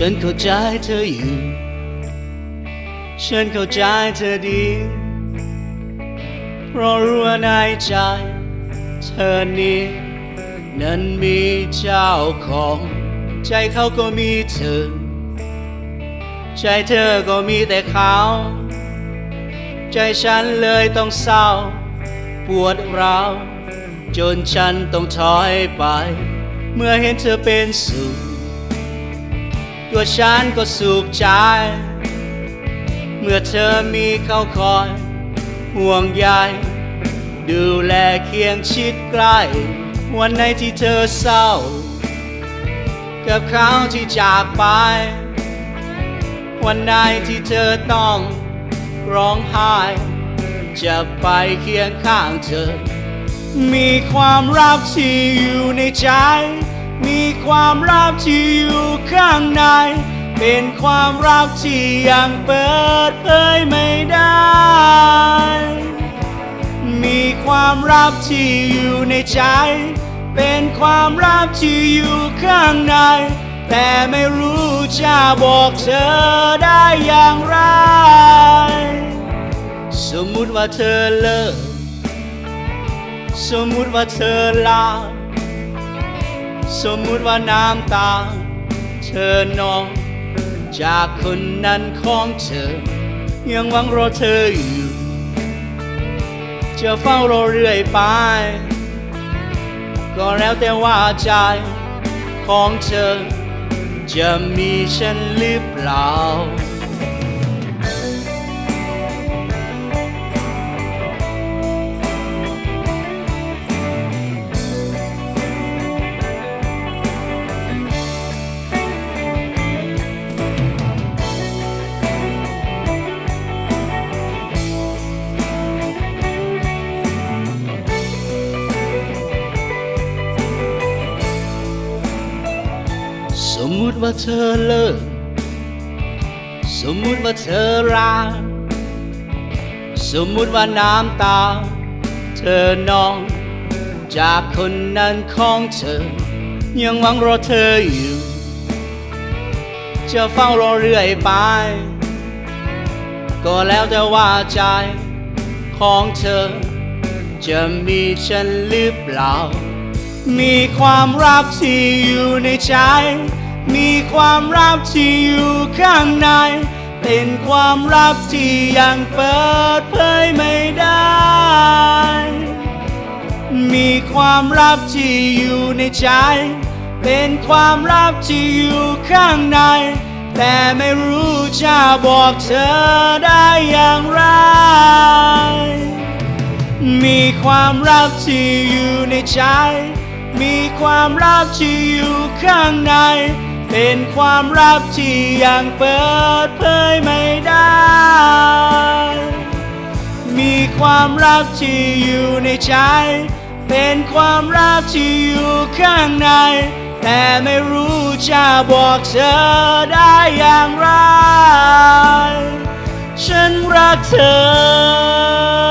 ฉันเข้าใจเธออยู่ ฉันเข้าใจเธอดี เพราะรู้ว่าในใจ เธอนี้นั้นมีเจ้าของ ใจเขาก็มีเธอ ใจเธอก็มีแต่เขา ใจฉันเลยต้องเศร้า ปวดร้าว จนฉันต้องถอยไป เมื่อเห็นเธอเป็นสุข ตัวฉันก็สุขใจ เมื่อเธอมีเขาคอยห่วงใยดูแลเคียงชิดใกล้วันไหนที่เธอเศร้า กับเขาที่จากไป วันไหนที่เธอต้องร้องไห้ จะไปเคียงข้างเธอ มีความรักที่อยู่ในใจ ความรักที่อยู่ข้างใน เป็นความรักที่ยังเปิดเผยไม่ได้ มีความรักที่อยู่ในใจ เป็นความรักที่อยู่ข้างใน แต่ไม่รู้จะบอกเธอได้อย่างไร สมมุติว่าเธอเลิก สมมุติว่าเธอลา สมมุติว่าน้ำตา เธอนอง จากคนนั้นของเธอ ยังหวังรอเธออยู่ จะเฝ้ารอเรื่อยไป ก็แล้วแต่ว่าใจของเธอ จะมีฉันหรือเปล่า มติว่าเธอเลิก สมมุติว่าเธอรักสมมุติว่าน้ำตา เธอนอง จากคนนั้นของเธอ ยังหวังรอเธออยู่ จะเฝ้ารอเรื่อยไป ก็แล้วแต่ว่าใจของเธอ จะมีฉันหรือเปล่า มีความรักที่อยู่ในใจ มีความรักที่อยู่ข้างใน เป็นความรักที่ยังเปิดเผยไม่ได้ มีความรักที่อยู่ในใจ เป็นความรักที่อยู่ข้างใน แต่ไม่รู้จะบอกเธอได้อย่างไร มีความรักที่อยู่ในใจ มีความรักที่อยู่ข้างใน เป็นความรักที่ยังเปิดเผยไม่ได้ มีความรักที่อยู่ในใจ เป็นความรักที่อยู่ข้างใน แต่ไม่รู้จะบอกเธอได้อย่างไร ฉันรักเธอ